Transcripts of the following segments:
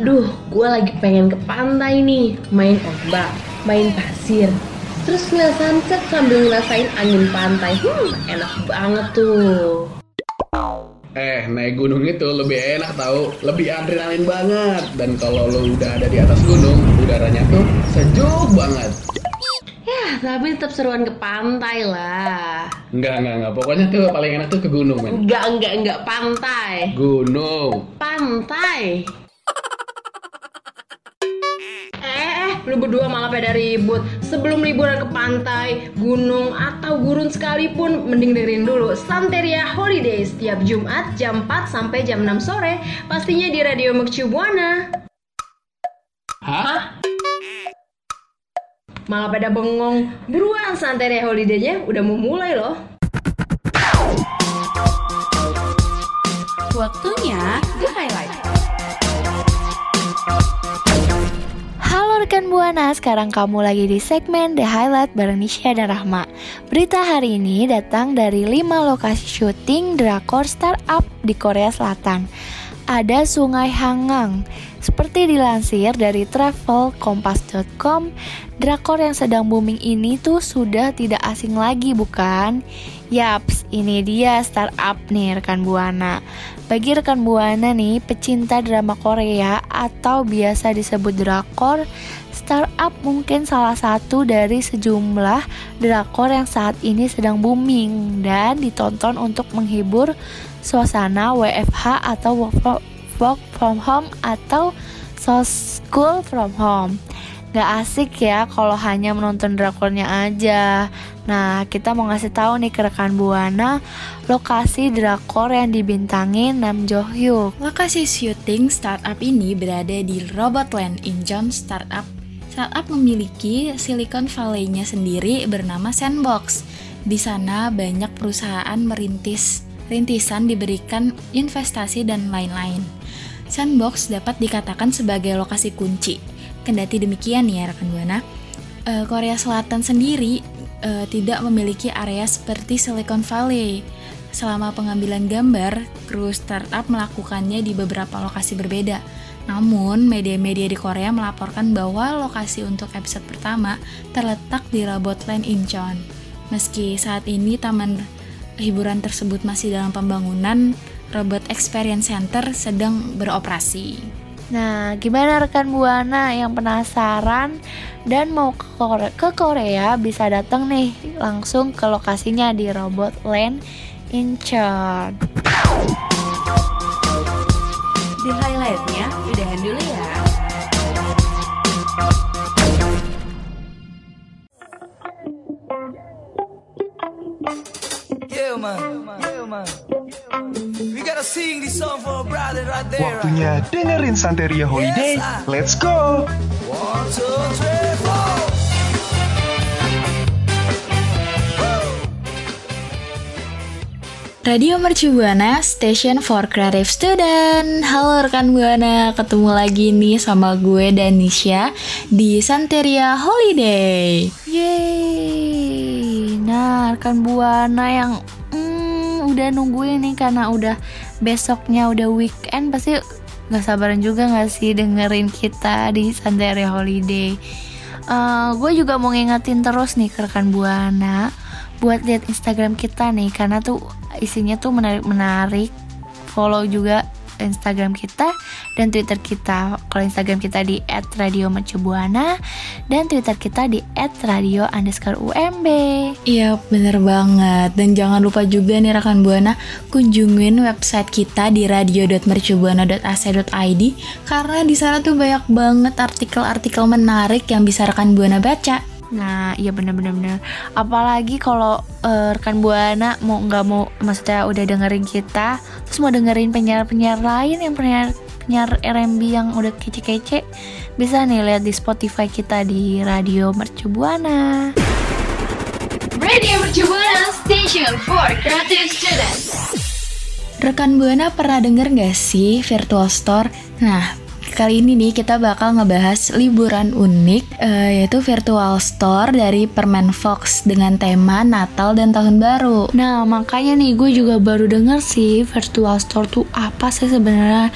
Duh, gue lagi pengen ke pantai nih, main ombak, main pasir. Terus ngeliat sunset sambil ngerasain angin pantai. Hmm, enak banget tuh. Eh, naik gunung itu lebih enak tahu, lebih adrenalin banget. Dan kalau lo udah ada di atas gunung, udaranya tuh sejuk banget. Ya, tapi tetap seruan ke pantai lah. Enggak, enggak, enggak. Pokoknya tuh paling enak tuh ke gunung, men. Enggak, enggak, enggak pantai. Gunung. Pantai. Lu berdua malah pada ribut. Sebelum liburan ke pantai, gunung, atau gurun sekalipun, mending dengerin dulu Santeria Holiday setiap Jumat jam 4 sampai jam 6 sore. Pastinya di Radio Mercu Buana. Hah? Malah pada bengong. Buruan Santeria Holiday-nya udah mau mulai loh. Waktunya di highlight. Rekan Buana, sekarang kamu lagi di segmen The Highlight bareng Nisha dan Rahma. Berita hari ini datang dari 5 lokasi syuting drakor startup di Korea Selatan. Ada Sungai Hangang. Seperti dilansir dari travelkompas.com, drakor yang sedang booming ini tuh sudah tidak asing lagi bukan? Yaps, ini dia startup nih rekan Buana. Bagi rekan Buana nih, pecinta drama Korea atau biasa disebut drakor, startup mungkin salah satu dari sejumlah drakor yang saat ini sedang booming dan ditonton untuk menghibur suasana WFH atau work from, work from home atau school from home. Gak asik ya kalau hanya menonton drakornya aja. Nah, kita mau ngasih tahu nih ke rekan Buana lokasi drakor yang dibintangi Nam Jo Hyuk. Lokasi syuting startup ini berada di Robotland Incheon Startup. Startup memiliki Silicon Valley-nya sendiri bernama Sandbox. Di sana banyak perusahaan merintis, rintisan diberikan investasi dan lain-lain. Sandbox dapat dikatakan sebagai lokasi kunci. Kendati demikian ya rekan Buana, uh, Korea Selatan sendiri uh, tidak memiliki area seperti Silicon Valley. Selama pengambilan gambar, kru startup melakukannya di beberapa lokasi berbeda. Namun, media-media di Korea melaporkan bahwa lokasi untuk episode pertama terletak di Robotland Incheon. Meski saat ini taman hiburan tersebut masih dalam pembangunan, Robot Experience Center sedang beroperasi. Nah, gimana rekan Buana yang penasaran dan mau ke Korea, ke Korea bisa datang nih langsung ke lokasinya di Robot Land Incheon. Di highlightnya, udahan dulu ya. Yeah, man. Yeah, man. Waktunya dengerin Santeria Holiday. Let's go! One, two, three, four. Radio Mercu Buana, Station for Creative Student. Halo rekan Buana, ketemu lagi nih sama gue Danisha di Santeria Holiday. Yeay. Nah, rekan Buana yang hmm, udah nungguin nih karena udah besoknya udah weekend pasti nggak sabaran juga nggak sih dengerin kita di Santeria Holiday. Uh, gue juga mau ngingetin terus nih ke rekan Buana buat lihat Instagram kita nih karena tuh isinya tuh menarik-menarik. Follow juga Instagram kita dan Twitter kita. Kalau Instagram kita di @radiomercubuana dan Twitter kita di @radio_umb. Iya bener banget Dan jangan lupa juga nih rekan Buana Kunjungin website kita di radio.mercubuana.ac.id Karena di sana tuh banyak banget artikel-artikel menarik yang bisa rekan Buana baca Nah, iya bener-bener bener. Apalagi kalau uh, rekan buana mau nggak mau, maksudnya udah dengerin kita, terus mau dengerin penyiar-penyiar lain yang penyiar penyiar R&B yang udah kece-kece, bisa nih lihat di Spotify kita di Radio Mercu Buana. Radio Mercu Buana Station for Creative Students. Rekan Buana pernah denger gak sih virtual store? Nah, kali ini nih kita bakal ngebahas liburan unik uh, yaitu virtual store dari Permen Fox dengan tema Natal dan Tahun Baru. Nah makanya nih gue juga baru denger sih virtual store tuh apa sih sebenarnya.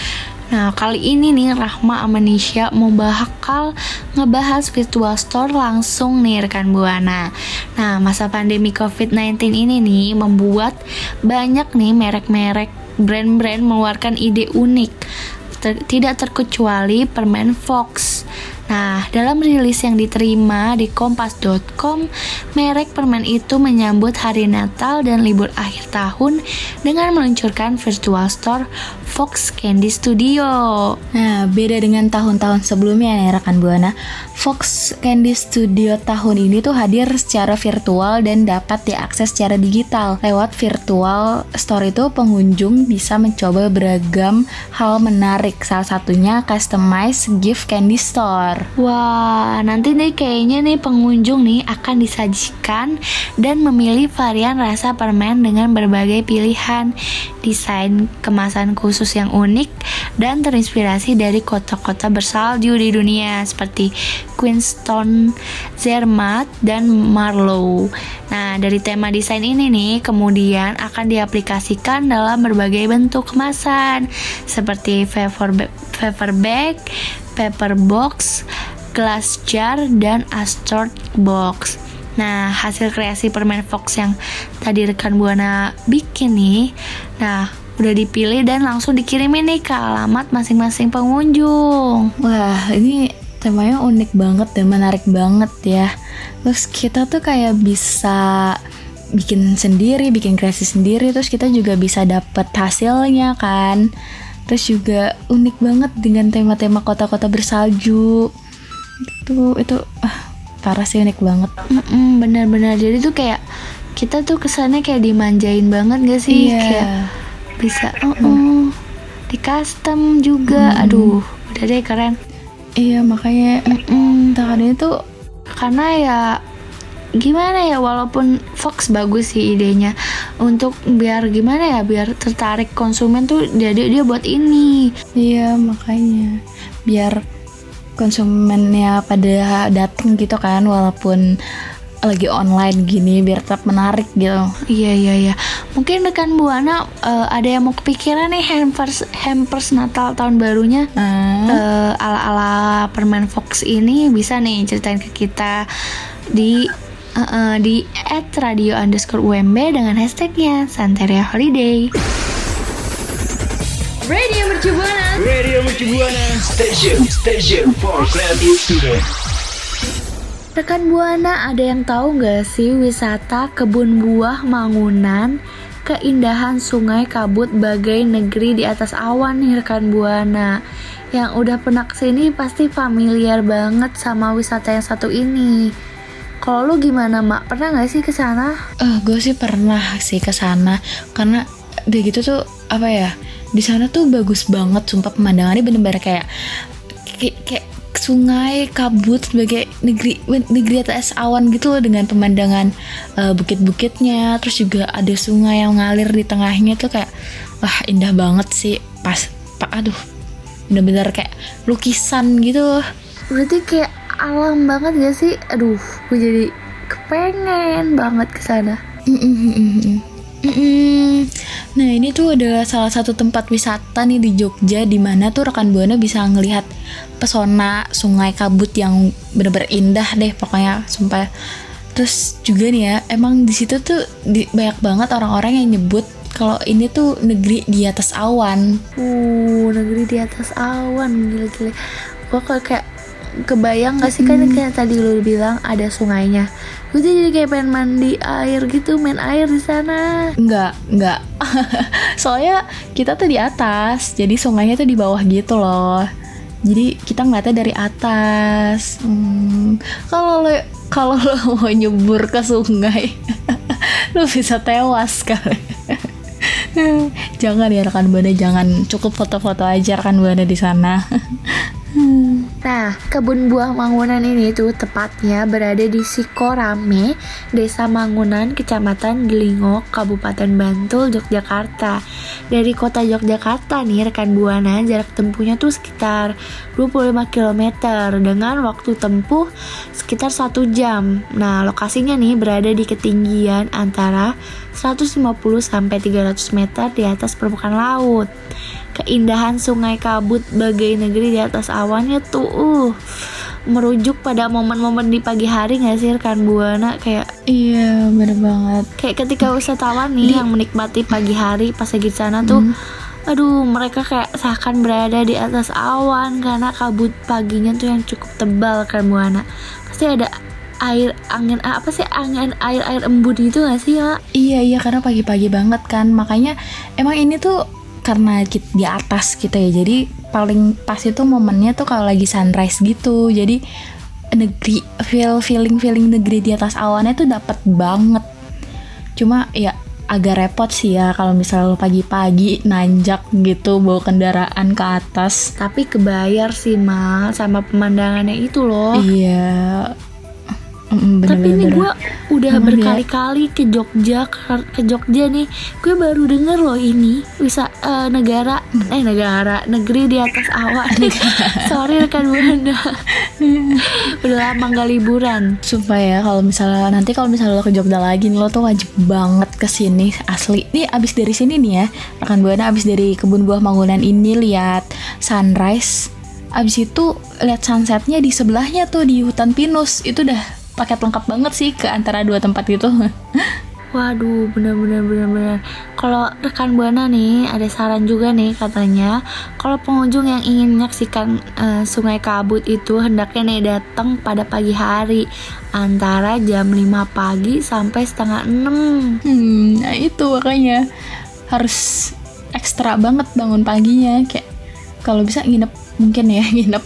Nah, kali ini nih Rahma Amanisha mau bakal ngebahas virtual store langsung nih rekan Buana. Nah, masa pandemi COVID-19 ini nih membuat banyak nih merek-merek brand-brand mengeluarkan ide unik. Ter- tidak terkecuali permen Fox. Nah, dalam rilis yang diterima di kompas.com, merek permen itu menyambut hari Natal dan libur akhir tahun dengan meluncurkan virtual store Fox Candy Studio. Nah, beda dengan tahun-tahun sebelumnya nih rekan Buana. Fox Candy Studio tahun ini tuh hadir secara virtual dan dapat diakses secara digital. Lewat virtual store itu pengunjung bisa mencoba beragam hal menarik. Salah satunya customize gift candy store. Wah, nanti nih kayaknya nih pengunjung nih akan disajikan dan memilih varian rasa permen dengan berbagai pilihan, desain kemasan khusus yang unik dan terinspirasi dari kota-kota bersalju di dunia seperti Queenstown, Zermatt, dan Marlow. Nah, dari tema desain ini nih kemudian akan diaplikasikan dalam berbagai bentuk kemasan seperti paper bag, paper box, glass jar, dan assorted box. Nah, hasil kreasi permen Fox yang tadi rekan Buana bikin nih, nah udah dipilih dan langsung dikirimin nih ke alamat masing-masing pengunjung. Wah, ini temanya unik banget dan menarik banget ya. Terus kita tuh kayak bisa bikin sendiri, bikin kreasi sendiri, terus kita juga bisa dapet hasilnya kan. Terus juga unik banget dengan tema-tema kota-kota bersalju. Itu itu ah, parah sih unik banget. Mm-mm, bener-bener jadi tuh kayak kita tuh kesannya kayak dimanjain banget gak sih Iya. kayak bisa oh, oh, di custom juga aduh udah deh keren Iya, makanya tahun ini tuh karena ya gimana ya walaupun Fox bagus sih idenya untuk biar gimana ya biar tertarik konsumen tuh jadi dia buat ini. Iya makanya. Biar konsumennya pada datang gitu kan walaupun lagi online gini biar tetap menarik gitu. iya iya iya. Mungkin rekan buana eh, ada yang mau kepikiran nih hampers hampers Natal tahun barunya? Nah, eh, ala-ala permen Fox ini bisa nih ceritain ke kita di eh, eh, di @radio underscore UMB dengan hashtagnya Santeria Holiday. Radio Mercu Buana. Radio Mercu Buana Station Station for Creative Student Rekan Buana ada yang tahu nggak sih wisata kebun buah Mangunan? Keindahan sungai kabut bagai negeri di atas awan nih rekan Buana. Yang udah pernah ke sini pasti familiar banget sama wisata yang satu ini. Kalau lu gimana mak? Pernah nggak sih ke sana? eh, gue sih pernah sih ke sana karena udah gitu tuh apa ya di sana tuh bagus banget sumpah pemandangannya bener-bener kayak kayak, kayak sungai kabut sebagai negeri negeri atas awan gitu loh dengan pemandangan eh, bukit-bukitnya terus juga ada sungai yang ngalir di tengahnya tuh kayak wah indah banget sih pas pak aduh bener-bener kayak lukisan gitu loh Berarti kayak alam banget gak sih? Aduh, gue jadi kepengen banget ke sana. Nah ini tuh adalah salah satu tempat wisata nih di Jogja di mana tuh rekan buana bisa ngelihat pesona sungai kabut yang bener-bener indah deh pokoknya sumpah. Terus juga nih ya emang di situ tuh di- banyak banget orang-orang yang nyebut kalau ini tuh negeri di atas awan. Uh, negeri di atas awan gila-gila. Gue kayak kebayang gak sih kan kayak tadi lu bilang ada sungainya. Gue tuh jadi kayak pengen mandi air gitu, main air di sana. Enggak, enggak. Soalnya kita tuh di atas, jadi sungainya tuh di bawah gitu loh. Jadi kita ngeliatnya dari atas. Hmm, kalau lo kalau lo mau nyebur ke sungai, lo bisa tewas kali. jangan ya rekan buana, jangan cukup foto-foto aja rekan buana di sana. Nah, kebun buah Mangunan ini tuh tepatnya berada di Sikorame, Desa Mangunan, Kecamatan Delingo, Kabupaten Bantul, Yogyakarta. Dari kota Yogyakarta nih, rekan Buana, jarak tempuhnya tuh sekitar 25 km dengan waktu tempuh sekitar satu jam. Nah, lokasinya nih berada di ketinggian antara 150 sampai 300 meter di atas permukaan laut. Keindahan sungai kabut bagai negeri di atas awannya tuh uh merujuk pada momen-momen di pagi hari nggak sih rekan buana kayak Iya, bener banget. kayak ketika wisatawan nih yang menikmati pagi hari pas lagi di sana tuh aduh mereka kayak seakan berada di atas awan karena kabut paginya tuh yang cukup tebal kan buana pasti ada air angin ah, apa sih angin air air embun gitu gak sih mak Iya, iya karena pagi-pagi banget kan. Makanya emang ini tuh karena kita di atas gitu ya. Jadi paling pas itu momennya tuh kalau lagi sunrise gitu. Jadi negeri feel feeling feeling negeri di atas awannya tuh dapat banget. Cuma ya agak repot sih ya kalau misalnya lo pagi-pagi nanjak gitu bawa kendaraan ke atas. tapi kebayar sih mal sama pemandangannya itu loh Iya. Mm, tapi ini gue udah Emang berkali-kali ke Jogja ke, Jogja nih. Gue baru denger loh ini bisa eh, negara eh negara negeri di atas awan sorry rekan buana udah lama gak liburan. Sumpah ya kalau misalnya nanti kalau misalnya lo ke Jogja lagi nih, lo tuh wajib banget ke sini asli. Nih abis dari sini nih ya, rekan buana abis dari kebun buah Mangunan ini lihat sunrise. Abis itu lihat sunsetnya di sebelahnya tuh di hutan pinus. Itu udah paket lengkap banget sih ke antara dua tempat itu. Waduh, bener-bener bener-bener. Kalau rekan buana nih ada saran juga nih katanya, kalau pengunjung yang ingin menyaksikan eh, Sungai Kabut itu hendaknya nih datang pada pagi hari antara jam 5 pagi sampai setengah 6 hmm, nah itu makanya harus ekstra banget bangun paginya kayak kalau bisa nginep mungkin ya nginep.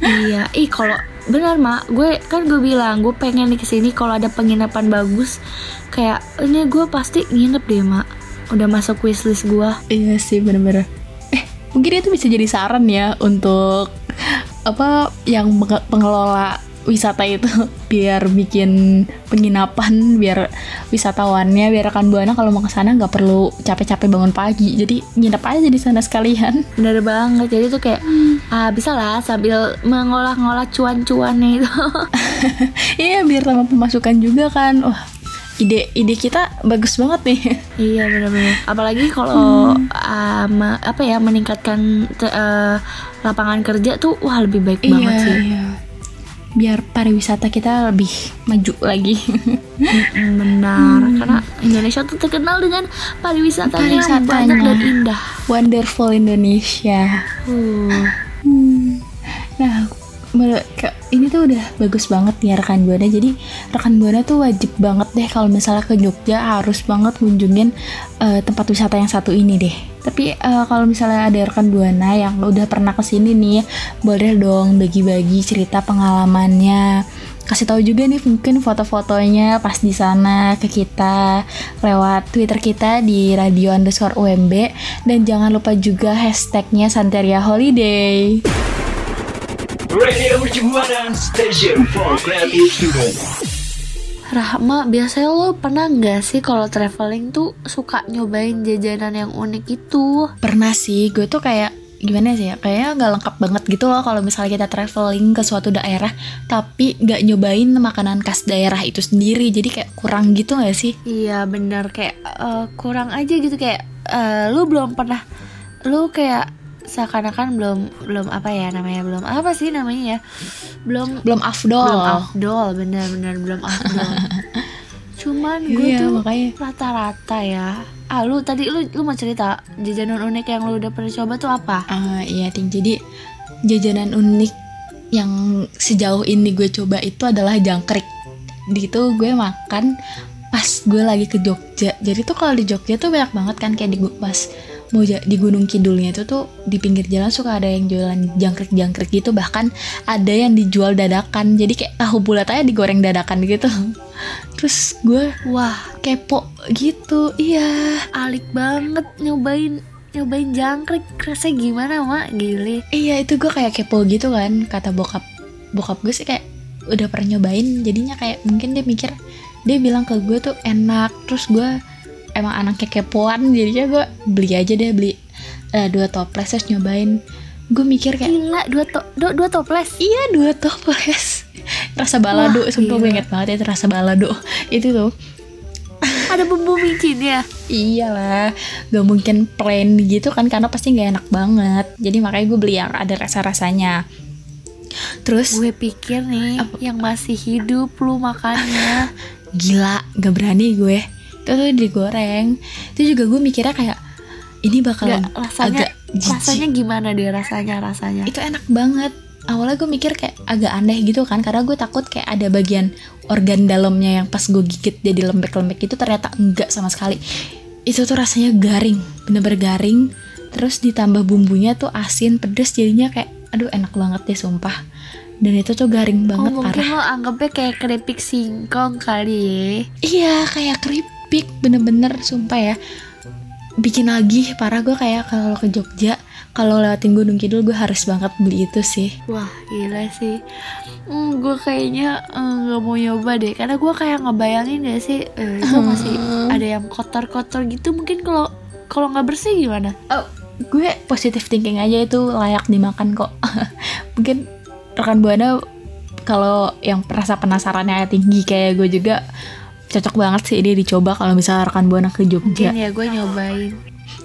iya, ih kalau benar mak, gue kan gue bilang gue pengen nih ke sini kalau ada penginapan bagus, kayak ini gue pasti nginep deh mak. Udah masuk wishlist gue. Iya sih bener-bener Eh mungkin itu bisa jadi saran ya Untuk Apa Yang penge- pengelola wisata itu Biar bikin penginapan Biar wisatawannya Biar rekan buana kalau mau ke sana nggak perlu capek-capek bangun pagi Jadi nginep aja di sana sekalian Bener banget, jadi tuh kayak ah bisa lah sambil mengolah-ngolah cuan-cuannya itu. Iya biar tambah pemasukan juga kan Wah ide ide kita bagus banget nih iya bener-bener. Apalagi kalau ah, me- apa ya meningkatkan eh, lapangan kerja tuh wah lebih baik banget sih. iya. Biar pariwisata kita lebih maju lagi. Benar, karena Indonesia tuh terkenal dengan pariwisatanya yang Pariwisatanya. banyak dan indah. Wonderful Indonesia. Uh, Nah, menurut ke- ini tuh udah bagus banget nih rekan buana. Jadi rekan buana tuh wajib banget deh kalau misalnya ke Jogja harus banget kunjungin eh, tempat wisata yang satu ini deh. Tapi eh, kalau misalnya ada rekan buana yang udah pernah ke sini nih, boleh dong bagi-bagi cerita pengalamannya. Kasih tahu juga nih mungkin foto-fotonya pas di sana ke kita lewat Twitter kita di radio underscore UMB dan jangan lupa juga hashtagnya Santeria Holiday. Radio Mercubuana Station for Creative Student. Rahma, biasanya lo pernah nggak sih kalau traveling tuh suka nyobain jajanan yang unik itu? Pernah sih, gue tuh kayak gimana sih ya, kayaknya nggak lengkap banget gitu loh kalau misalnya kita traveling ke suatu daerah tapi nggak nyobain makanan khas daerah itu sendiri, jadi kayak kurang gitu nggak sih? Iya bener kayak eh, kurang aja gitu kayak eh, lu belum pernah lu kayak seakan-akan belum belum apa ya namanya belum apa sih namanya ya belum Belum afdol. belum afdol bener-bener belum afdol cuman gue Iya, tuh makanya. rata-rata ya ah lu tadi lu lu mau cerita jajanan unik yang lu udah pernah coba tuh apa Ah, iya, Ting. Jadi jajanan unik yang sejauh ini gue coba itu adalah jangkrik. Di itu gue makan pas gue lagi ke Jogja. Jadi tuh kalau di Jogja tuh banyak banget kan kayak di pas mau di Gunung Kidulnya itu tuh di pinggir jalan suka ada yang jualan jangkrik-jangkrik gitu. Bahkan ada yang dijual dadakan. Jadi kayak tahu bulat aja digoreng dadakan gitu. Terus gue wah. kepo gitu. Iya. Alik banget nyobain nyobain jangkrik. Rasanya gimana mak? Gile. Iya itu gue kayak kepo gitu kan. Kata bokap bokap gue sih kayak udah pernah nyobain. Jadinya kayak mungkin dia mikir dia bilang ke gue tuh enak. Terus gue emang anak kekepoan jadinya gue beli aja deh beli eh, dua toples terus nyobain gue mikir kayak gila dua to dua, dua toples iya dua toples rasa balado Wah, sumpah gue inget banget itu rasa balado itu tuh Ada bumbu micinnya. Iyalah, gak mungkin plain gitu kan karena pasti gak enak banget. Jadi makanya gue beli yang ada rasa-rasanya. Terus Gue pikir nih yang masih hidup lu makannya. gila, gak berani gue. Itu tuh digoreng. Itu juga gue mikirnya kayak ini bakal Gak, rasanya agak jijik. rasanya gimana deh rasanya rasanya. Itu enak banget. Awalnya gue mikir kayak agak aneh gitu kan karena gue takut kayak ada bagian organ dalamnya yang pas gue gigit jadi lembek-lembek itu ternyata enggak sama sekali. Itu tuh rasanya garing, bener-bener garing. Terus ditambah bumbunya tuh asin, pedes jadinya kayak aduh enak banget deh sumpah. Dan itu tuh garing Oh, banget mungkin parah. lo anggapnya kayak keripik singkong kali ya. Iya kayak keripik bener-bener sumpah ya. Bikin lagi parah. Gue kayak kalau ke Jogja kalau lewatin Gunung Kidul gue harus banget beli itu sih. Wah gila sih. Hmm, Gue kayaknya nggak mau nyoba deh. Karena gue kayak ngebayangin gak sih eh, Itu masih ada yang kotor-kotor gitu. Mungkin kalau kalau nggak bersih gimana? oh, gue positive thinking aja itu layak dimakan kok. Mungkin rekan buana kalau yang rasa penasarannya tinggi kayak gue juga cocok banget sih ini dicoba kalau misalnya rekan buana ke Jogja. Mungkin ya gue nyobain.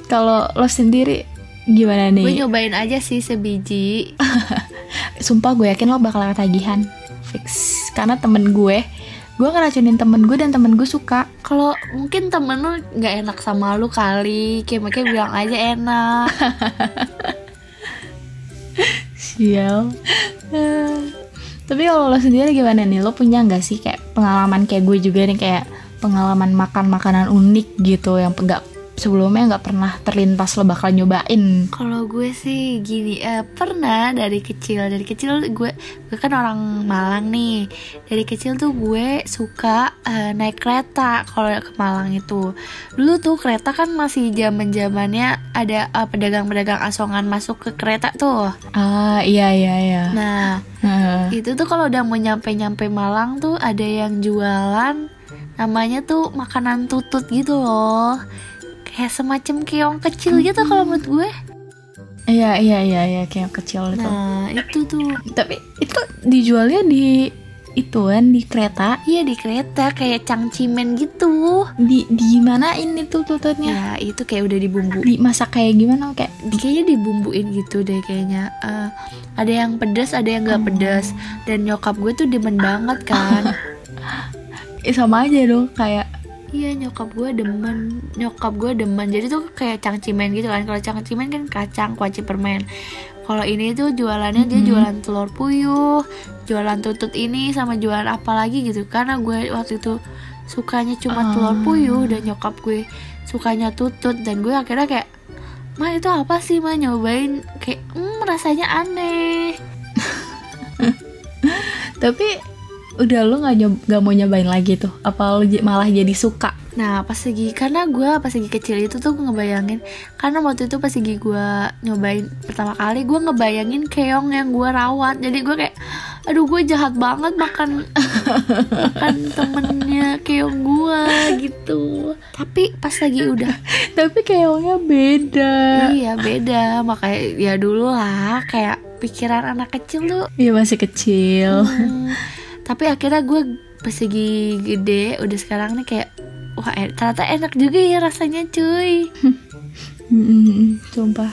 Kalau lo sendiri gimana Gue nih nyobain aja sih sebiji. Sumpah gue yakin lo bakal ketagihan fix. Karena temen gue gue ngeracunin temen gue dan temen gue suka. Kalau mungkin temen lu nggak enak sama lu kali Kayak makanya bilang aja enak. Sial tapi kalau lo sendiri gimana nih? Lo punya nggak sih kayak pengalaman kayak gue juga nih kayak pengalaman makan makanan unik gitu yang nggak sebelumnya nggak pernah terlintas lo bakal nyobain Kalau gue sih gini, eh, pernah dari kecil, dari kecil gue, gue kan orang Malang nih. Dari kecil tuh gue suka eh, naik kereta kalau ke Malang itu. Dulu tuh kereta kan masih zaman zamannya ada eh, pedagang-pedagang asongan masuk ke kereta tuh. ah iya iya iya Nah Heeh. itu tuh kalau udah mau nyampe-nyampe Malang tuh ada yang jualan namanya tuh makanan tutut gitu loh. Kayak semacam keong kecil gitu kalau menurut gue. iya iya iya iya kayak kecil itu Nah itu tuh tapi itu dijualnya di itu kan di kereta Iya di kereta kayak cangcimen gitu. di di mana ini tuh tututnya Ya itu kayak udah dibumbu. dimasak kayak gimana kayak Di, kayaknya dibumbuin gitu deh kayaknya. Eh, ada yang pedas, ada yang nggak pedas. Dan nyokap gue tuh demen banget kan. eh, sama aja dong kayak iya nyokap gue demen, nyokap gue demen. Jadi tuh kayak cangcimen gitu kan. Kalau cangcimen kan kacang, kuaci permen. Kalau ini tuh jualannya dia jualan telur puyuh, jualan tutut ini sama jualan apa lagi gitu. Karena gue waktu itu sukanya cuma telur puyuh dan nyokap gue sukanya tutut dan gue akhirnya kayak Ma itu apa sih Ma nyobain kayak hmm, rasanya aneh tapi udah lo nggak nyob- nggak mau nyobain lagi tuh. Apa j- malah jadi suka? Nah pas lagi karena gue pas lagi kecil itu tuh ngebayangin karena waktu itu pas lagi gue nyobain pertama kali gue ngebayangin keong yang gue rawat. Jadi gue kayak aduh gue jahat banget makan makan temennya keong gue gitu. Tapi pas lagi udah tapi keongnya beda. Iya beda. Makanya ya dulu lah kayak pikiran anak kecil tuh iya masih kecil. Hmm, tapi akhirnya gue pas lagi gede udah sekarang nih kayak wah ternyata enak juga ya rasanya cuy. Sumpah.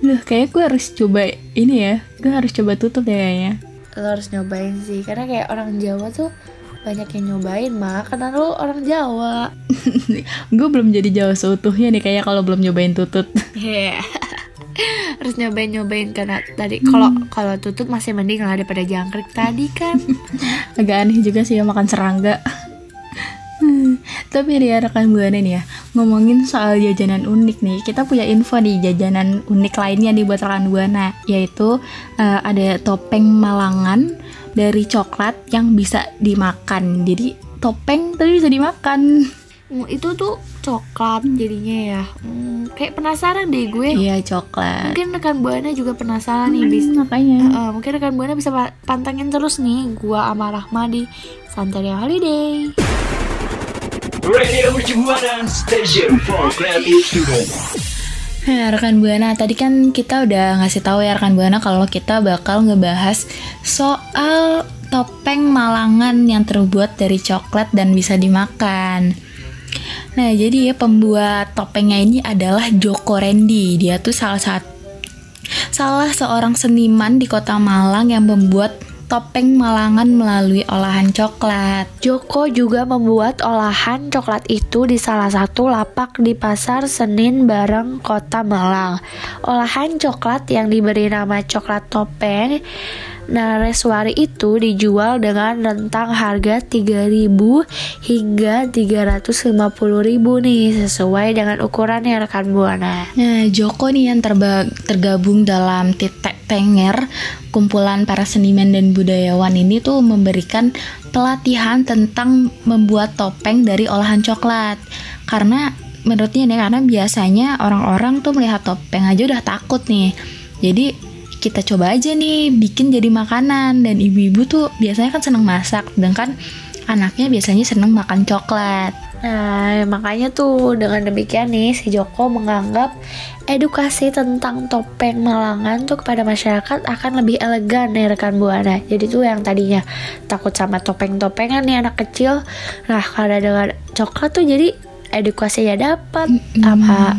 Duh, kayaknya gue harus coba ini ya. Gue harus coba tutup ya kayaknya. Lo harus nyobain sih karena kayak orang Jawa tuh banyak yang nyobain mah karena lo orang Jawa. Gue belum jadi Jawa seutuhnya nih Kayaknya kalau belum nyobain tutut. Iya. Harus nyobain nyobain karena tadi kalau kalau tutut masih mending lah daripada jangkrik tadi kan. Agak aneh juga sih ya makan serangga. Hmm, Tapi ya rekan buana nih ya Ngomongin soal jajanan unik nih. Kita punya info nih jajanan unik lainnya nih buat rekan buana Yaitu eh, ada topeng malangan dari coklat yang bisa dimakan. Jadi topeng tapi bisa dimakan Hmm, itu tuh coklat jadinya ya. Hmm, kayak penasaran deh gue. Iya coklat. Mungkin rekan buana juga penasaran nih bis. Hmm, Makanya. Eh, mungkin rekan buana bisa pa- pantengin terus nih gua sama Rahma di Santeria Holiday. Radio Station for Creative Student. Nah, rekan Buana, tadi kan kita udah ngasih tahu ya rekan Buana kalau kita bakal ngebahas soal topeng Malangan yang terbuat dari coklat dan bisa dimakan. Nah, jadi ya pembuat topengnya ini adalah Joko Randy. Dia tuh salah satu salah seorang seniman di Kota Malang yang membuat topeng Malangan melalui olahan coklat. Joko juga membuat olahan coklat itu di salah satu lapak di Pasar Senin Bareng Kota Malang. Olahan coklat yang diberi nama coklat topeng Nareswari itu dijual dengan rentang harga 3000 hingga 350.000 nih sesuai dengan ukurannya rekan Buana. Nah, Joko nih yang tergabung dalam Titek Tenger, kumpulan para seniman dan budayawan ini tuh memberikan pelatihan tentang membuat topeng dari olahan coklat. Karena menurutnya nih karena biasanya orang-orang tuh melihat topeng aja udah takut nih. Jadi kita coba aja nih bikin jadi makanan. Dan ibu-ibu tuh biasanya kan seneng masak sedangkan anaknya biasanya seneng makan coklat. Nah, makanya tuh dengan demikian nih si Joko menganggap edukasi tentang topeng Malangan tuh kepada masyarakat akan lebih elegan nih rekan Buana. Jadi tuh yang tadinya takut sama topeng-topengan nih anak kecil, nah karena dengan coklat tuh jadi edukasinya dapat. Apa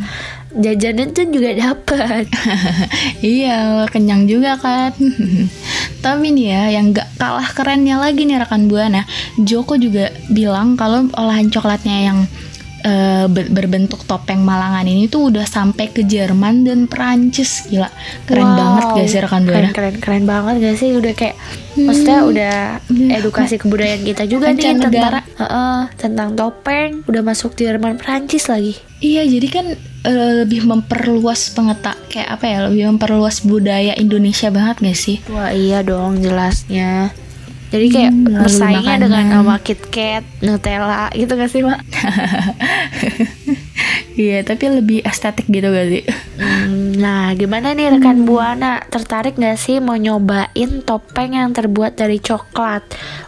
jajanan tuh juga dapat. iya kenyang juga kan tapi nih ya yang gak kalah kerennya lagi nih rekan buana Joko juga bilang kalau olahan coklatnya yang eh, ber- berbentuk topeng Malangan ini tuh udah sampai ke Jerman dan Perancis gila keren Wow. banget gak sih rekan keren buana keren keren banget gak sih udah kayak maksudnya udah edukasi kebudayaan kita juga nih tentang Mancanegara. Heeh, tentang topeng udah masuk di Jerman Prancis lagi Iya, jadi kan eh, lebih memperluas pengeta kayak apa ya, lebih memperluas budaya Indonesia banget gak sih? wah iya dong jelasnya jadi kayak Hmm, bersaingnya dengan nama KitKat, Nutella gitu gak sih Mak? Iya, tapi lebih estetik gitu gak sih? Hmm, Nah gimana nih rekan Buana tertarik gak sih mau nyobain topeng yang terbuat dari coklat?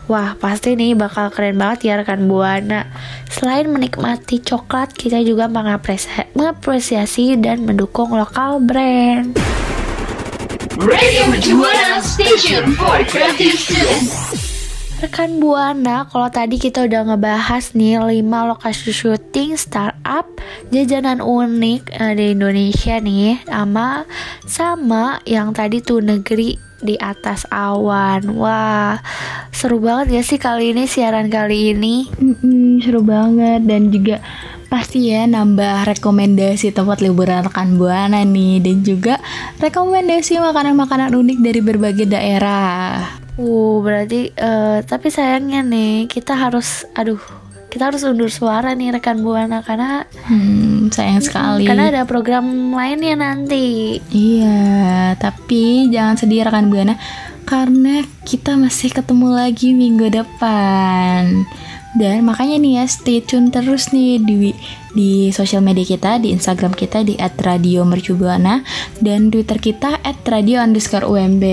Wah pasti nih bakal keren banget ya rekan Buana. Selain menikmati coklat kita juga mengapresiasi dan mendukung lokal brand. Radio Mercubuana Station for Creative Students. Rekan Buana, kalau tadi kita udah ngebahas nih 5 lokasi syuting startup jajanan unik eh, di Indonesia nih sama sama yang tadi tuh negeri di atas awan. Wah, seru banget ya sih kali ini siaran kali ini. Mm-mm, seru banget dan juga pasti ya nambah rekomendasi tempat liburan rekan buana nih dan juga rekomendasi makanan-makanan unik dari berbagai daerah. Uh, berarti eh, tapi sayangnya nih kita harus aduh kita harus undur suara nih rekan Buana karena Hmm, sayang sekali. karena ada program lainnya nanti. Iya, tapi jangan sedih rekan buana karena kita masih ketemu lagi minggu depan. Dan makanya nih ya stay tune terus nih di di sosial media kita, di Instagram kita di @radiomercubuana dan Twitter kita @radio_umb.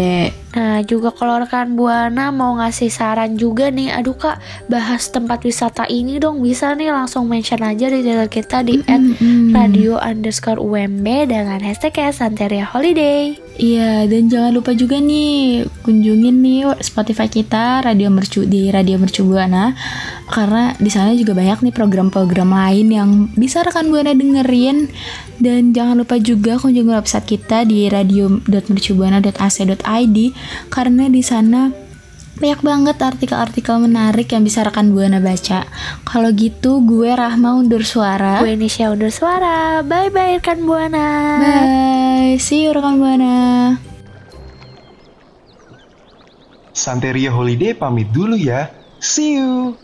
Nah, juga kalau rekan Buana mau ngasih saran juga nih, aduh kak, bahas tempat wisata ini dong, bisa nih langsung mention aja di Twitter kita di radio underscore UMB dengan hashtag Santeria Holiday. Iya, dan jangan lupa juga nih kunjungin nih Spotify kita Radio Mercu di Radio Mercu Buana karena di sana juga banyak nih program-program lain yang bisa rekan Buana dengerin dan jangan lupa juga kunjungi website kita di radio.mercubuana.ac.id karena di sana banyak banget artikel-artikel menarik yang bisa rekan Buana baca. Kalau gitu gue Rahma undur suara. Gue Nisha undur suara. Bye bye rekan Buana. Bye, see you rekan Buana. Santeria Holiday pamit dulu ya. See you.